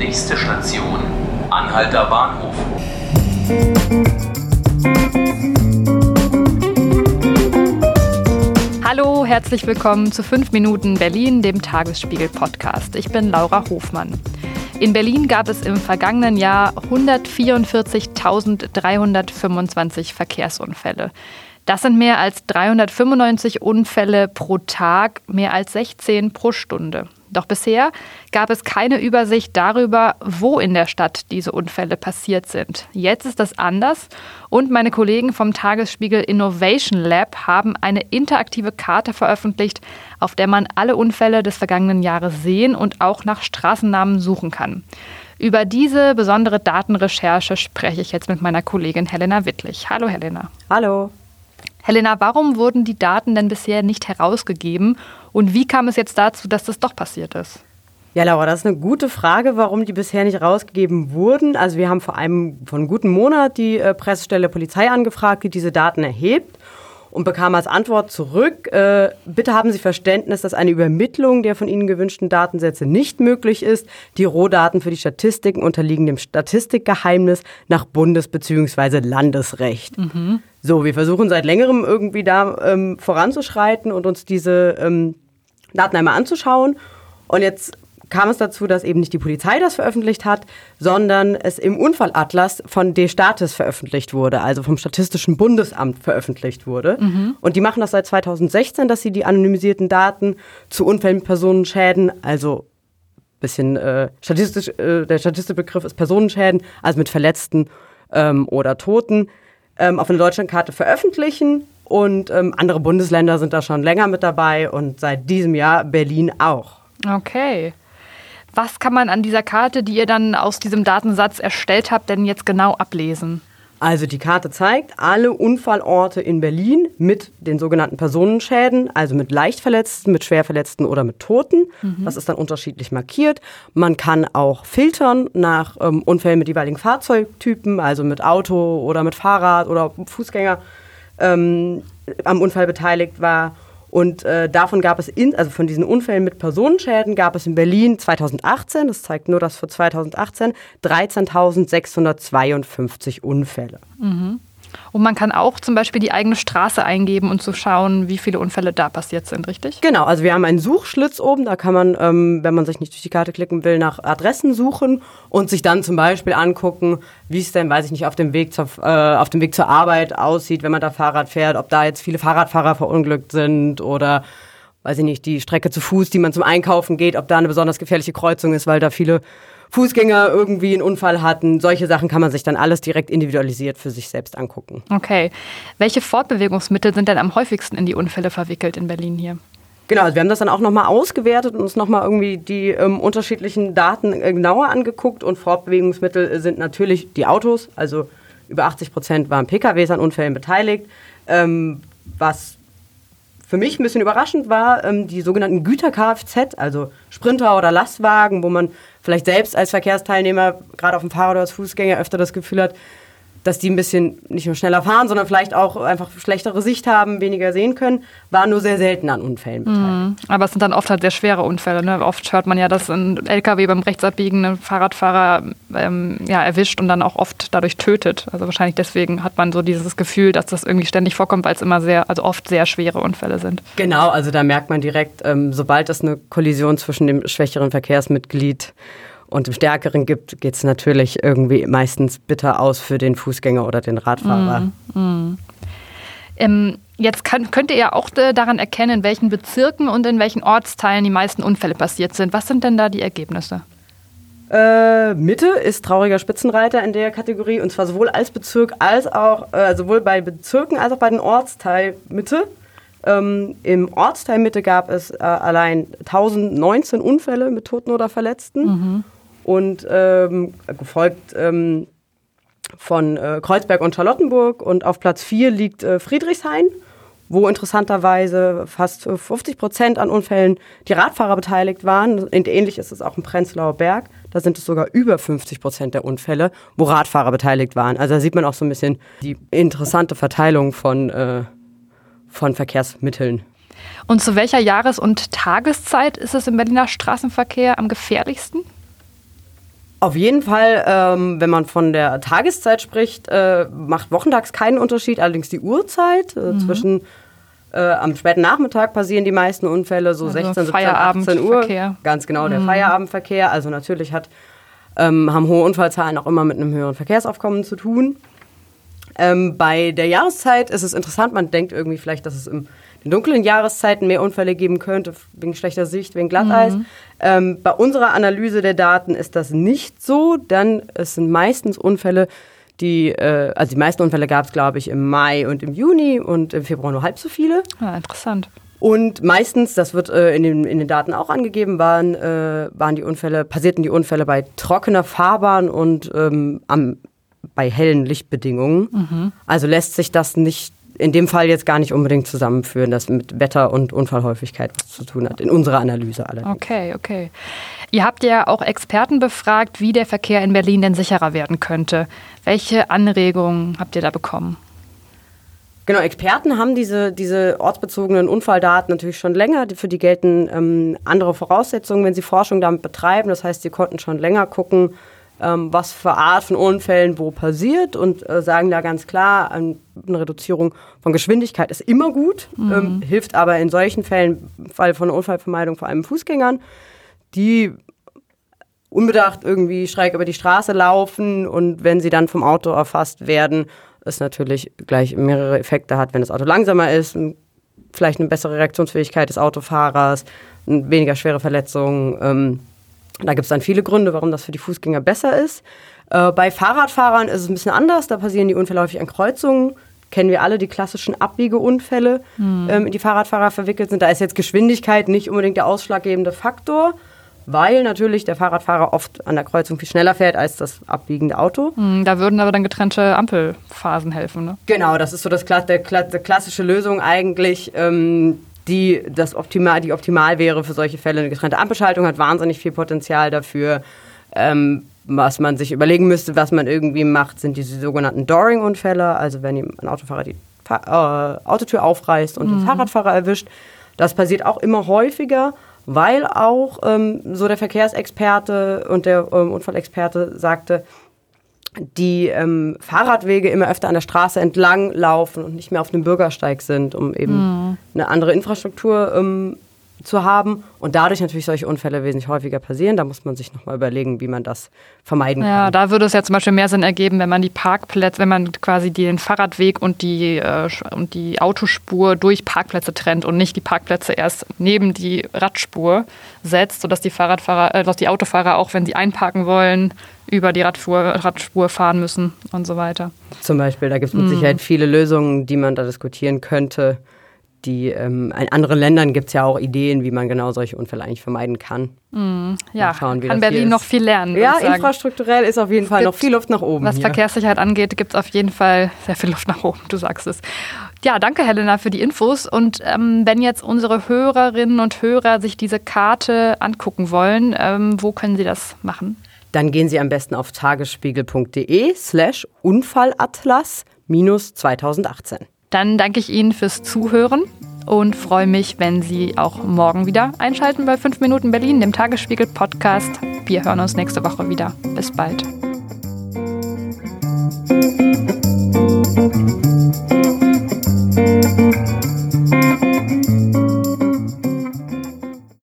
Nächste Station, Anhalter Bahnhof. Hallo, herzlich willkommen zu 5 Minuten Berlin, dem Tagesspiegel-Podcast. Ich bin Laura Hofmann. In Berlin gab es im vergangenen Jahr 144.325 Verkehrsunfälle. Das sind mehr als 395 Unfälle pro Tag, mehr als 16 pro Stunde. Doch bisher gab es keine Übersicht darüber, wo in der Stadt diese Unfälle passiert sind. Jetzt ist das anders und meine Kollegen vom Tagesspiegel Innovation Lab haben eine interaktive Karte veröffentlicht, auf der man alle Unfälle des vergangenen Jahres sehen und auch nach Straßennamen suchen kann. Über diese besondere Datenrecherche spreche ich jetzt mit meiner Kollegin Helena Wittlich. Hallo Helena. Hallo. Helena, warum wurden die Daten denn bisher nicht herausgegeben und wie kam es jetzt dazu, dass das doch passiert ist? Ja, Laura, das ist eine gute Frage, warum die bisher nicht rausgegeben wurden. Also wir haben vor einem einem guten Monat die äh, Pressestelle Polizei angefragt, die diese Daten erhebt und bekam als Antwort zurück, äh, bitte haben Sie Verständnis, dass eine Übermittlung der von Ihnen gewünschten Datensätze nicht möglich ist. Die Rohdaten für die Statistiken unterliegen dem Statistikgeheimnis nach Bundes- bzw. Landesrecht. Mhm. So, wir versuchen seit längerem irgendwie da ähm, voranzuschreiten und uns diese ähm, Daten einmal anzuschauen. Und jetzt kam es dazu, dass eben nicht die Polizei das veröffentlicht hat, sondern es im Unfallatlas von D-Status veröffentlicht wurde, also vom Statistischen Bundesamt veröffentlicht wurde. Mhm. Und die machen das seit 2016, dass sie die anonymisierten Daten zu Unfällen mit Personenschäden, also bisschen äh, statistisch, äh, der statistische Begriff ist Personenschäden, also mit Verletzten ähm, oder Toten, ähm, auf einer Deutschlandkarte veröffentlichen. Und ähm, andere Bundesländer sind da schon länger mit dabei und seit diesem Jahr Berlin auch. Okay. Was kann man an dieser Karte, die ihr dann aus diesem Datensatz erstellt habt, denn jetzt genau ablesen? Also die Karte zeigt alle Unfallorte in Berlin mit den sogenannten Personenschäden, also mit Leichtverletzten, mit Schwerverletzten oder mit Toten. Mhm. Das ist dann unterschiedlich markiert. Man kann auch filtern nach ähm, Unfällen mit jeweiligen Fahrzeugtypen, also mit Auto oder mit Fahrrad oder Fußgänger ähm, am Unfall beteiligt war. Und äh, davon gab es, in, also von diesen Unfällen mit Personenschäden gab es in Berlin 2018, das zeigt nur das für 2018, 13.652 Unfälle. Mhm. Und man kann auch zum Beispiel die eigene Straße eingeben und zu schauen, wie viele Unfälle da passiert sind, richtig? Genau, also wir haben einen Suchschlitz oben, da kann man, ähm, wenn man sich nicht durch die Karte klicken will, nach Adressen suchen und sich dann zum Beispiel angucken, wie es denn, weiß ich nicht, auf dem Weg zur, äh, auf dem Weg zur Arbeit aussieht, wenn man da Fahrrad fährt, ob da jetzt viele Fahrradfahrer verunglückt sind oder weiß ich nicht, die Strecke zu Fuß, die man zum Einkaufen geht, ob da eine besonders gefährliche Kreuzung ist, weil da viele Fußgänger irgendwie einen Unfall hatten. Solche Sachen kann man sich dann alles direkt individualisiert für sich selbst angucken. Okay. Welche Fortbewegungsmittel sind denn am häufigsten in die Unfälle verwickelt in Berlin hier? Genau, also wir haben das dann auch nochmal ausgewertet und uns nochmal irgendwie die ähm, unterschiedlichen Daten äh, genauer angeguckt. Und Fortbewegungsmittel sind natürlich die Autos, also über 80 Prozent waren PKWs an Unfällen beteiligt. Ähm, was für mich ein bisschen überraschend war, ähm, die sogenannten Güter-Kfz, also Sprinter oder Lastwagen, wo man vielleicht selbst als Verkehrsteilnehmer, gerade auf dem Fahrrad oder als Fußgänger, öfter das Gefühl hat, dass die ein bisschen nicht nur schneller fahren, sondern vielleicht auch einfach schlechtere Sicht haben, weniger sehen können, war nur sehr selten an Unfällen beteiligt. Mhm. Aber es sind dann oft halt sehr schwere Unfälle. Ne? Oft hört man ja, dass ein LKW beim rechtsabbiegenden Fahrradfahrer ähm, ja, erwischt und dann auch oft dadurch tötet. Also wahrscheinlich deswegen hat man so dieses Gefühl, dass das irgendwie ständig vorkommt, weil es immer sehr, also oft sehr schwere Unfälle sind. Genau, also da merkt man direkt, ähm, sobald es eine Kollision zwischen dem schwächeren Verkehrsmitglied und im Stärkeren gibt, geht es natürlich irgendwie meistens bitter aus für den Fußgänger oder den Radfahrer. Mm, mm. Ähm, jetzt kann, könnt ihr ja auch äh, daran erkennen, in welchen Bezirken und in welchen Ortsteilen die meisten Unfälle passiert sind. Was sind denn da die Ergebnisse? Äh, Mitte ist trauriger Spitzenreiter in der Kategorie und zwar sowohl als Bezirk als auch, äh, sowohl bei Bezirken als auch bei den Ortsteil Mitte. Ähm, Im Ortsteil Mitte gab es äh, allein 1019 Unfälle mit Toten oder Verletzten. Mhm und ähm, gefolgt ähm, von äh, Kreuzberg und Charlottenburg. Und auf Platz 4 liegt äh, Friedrichshain, wo interessanterweise fast 50 Prozent an Unfällen die Radfahrer beteiligt waren. Und ähnlich ist es auch im Prenzlauer Berg. Da sind es sogar über 50 Prozent der Unfälle, wo Radfahrer beteiligt waren. Also da sieht man auch so ein bisschen die interessante Verteilung von, äh, von Verkehrsmitteln. Und zu welcher Jahres- und Tageszeit ist es im Berliner Straßenverkehr am gefährlichsten? Auf jeden Fall, ähm, wenn man von der Tageszeit spricht, äh, macht wochentags keinen Unterschied, allerdings die Uhrzeit. Äh, mhm. Zwischen äh, am späten Nachmittag passieren die meisten Unfälle, so also 16, 17, 18 Uhr. Verkehr. Ganz genau, der mhm. Feierabendverkehr. Also natürlich hat, ähm, haben hohe Unfallzahlen auch immer mit einem höheren Verkehrsaufkommen zu tun. Ähm, bei der Jahreszeit ist es interessant, man denkt irgendwie vielleicht, dass es im in dunklen Jahreszeiten mehr Unfälle geben könnte, wegen schlechter Sicht, wegen Glatteis. Mhm. Ähm, bei unserer Analyse der Daten ist das nicht so, denn es sind meistens Unfälle, die, äh, also die meisten Unfälle gab es, glaube ich, im Mai und im Juni und im Februar nur halb so viele. Ja, interessant. Und meistens, das wird äh, in, den, in den Daten auch angegeben, waren, äh, waren die Unfälle, passierten die Unfälle bei trockener Fahrbahn und ähm, am, bei hellen Lichtbedingungen. Mhm. Also lässt sich das nicht in dem Fall jetzt gar nicht unbedingt zusammenführen, dass mit Wetter und Unfallhäufigkeit was zu tun hat, in unserer Analyse allerdings. Okay, okay. Ihr habt ja auch Experten befragt, wie der Verkehr in Berlin denn sicherer werden könnte. Welche Anregungen habt ihr da bekommen? Genau, Experten haben diese, diese ortsbezogenen Unfalldaten natürlich schon länger. Für die gelten ähm, andere Voraussetzungen, wenn sie Forschung damit betreiben. Das heißt, sie konnten schon länger gucken, ähm, was für Art von Unfällen wo passiert und äh, sagen da ganz klar, eine Reduzierung von Geschwindigkeit ist immer gut, mhm. ähm, hilft aber in solchen Fällen, im Fall von Unfallvermeidung vor allem Fußgängern, die unbedacht irgendwie schräg über die Straße laufen und wenn sie dann vom Auto erfasst werden, es natürlich gleich mehrere Effekte hat, wenn das Auto langsamer ist, vielleicht eine bessere Reaktionsfähigkeit des Autofahrers, weniger schwere Verletzungen. Ähm, da gibt es dann viele Gründe, warum das für die Fußgänger besser ist. Äh, bei Fahrradfahrern ist es ein bisschen anders. Da passieren die Unfälle häufig an Kreuzungen. Kennen wir alle die klassischen Abbiegeunfälle, mhm. ähm, in die Fahrradfahrer verwickelt sind. Da ist jetzt Geschwindigkeit nicht unbedingt der ausschlaggebende Faktor, weil natürlich der Fahrradfahrer oft an der Kreuzung viel schneller fährt als das abbiegende Auto. Mhm, da würden aber dann getrennte Ampelphasen helfen, ne? Genau, das ist so das, der, der klassische Lösung eigentlich. Ähm, die das optimal, die optimal wäre für solche Fälle. Eine getrennte Ampelschaltung hat wahnsinnig viel Potenzial dafür. Ähm, was man sich überlegen müsste, was man irgendwie macht, sind diese sogenannten Dooring-Unfälle. Also wenn ein Autofahrer die Fa äh, Autotür aufreißt und mhm. den Fahrradfahrer erwischt. Das passiert auch immer häufiger, weil auch ähm, so der Verkehrsexperte und der ähm, Unfallexperte sagte, die ähm, Fahrradwege immer öfter an der Straße entlang laufen und nicht mehr auf dem Bürgersteig sind, um eben mhm. eine andere Infrastruktur ähm, zu haben und dadurch natürlich solche Unfälle wesentlich häufiger passieren. Da muss man sich nochmal überlegen, wie man das vermeiden kann. Ja, da würde es ja zum Beispiel mehr Sinn ergeben, wenn man die Parkplätze, wenn man quasi den Fahrradweg und die, äh, und die Autospur durch Parkplätze trennt und nicht die Parkplätze erst neben die Radspur setzt, sodass die Fahrradfahrer, äh, dass die Autofahrer auch, wenn sie einparken wollen, über die Radspur, Radspur fahren müssen und so weiter. Zum Beispiel, da gibt es mit mhm. Sicherheit viele Lösungen, die man da diskutieren könnte. Die, ähm, in anderen Ländern gibt es ja auch Ideen, wie man genau solche Unfälle eigentlich vermeiden kann. Mm, ja, schauen, kann Berlin noch viel lernen. Ja, infrastrukturell ist auf jeden Fall noch viel Luft nach oben. Was hier. Verkehrssicherheit angeht, gibt es auf jeden Fall sehr viel Luft nach oben, du sagst es. Ja, danke Helena für die Infos. Und ähm, wenn jetzt unsere Hörerinnen und Hörer sich diese Karte angucken wollen, ähm, wo können sie das machen? Dann gehen Sie am besten auf tagesspiegel.de slash Unfallatlas minus 2018. Dann danke ich Ihnen fürs Zuhören und freue mich, wenn Sie auch morgen wieder einschalten bei 5 Minuten Berlin, dem Tagesspiegel Podcast. Wir hören uns nächste Woche wieder. Bis bald.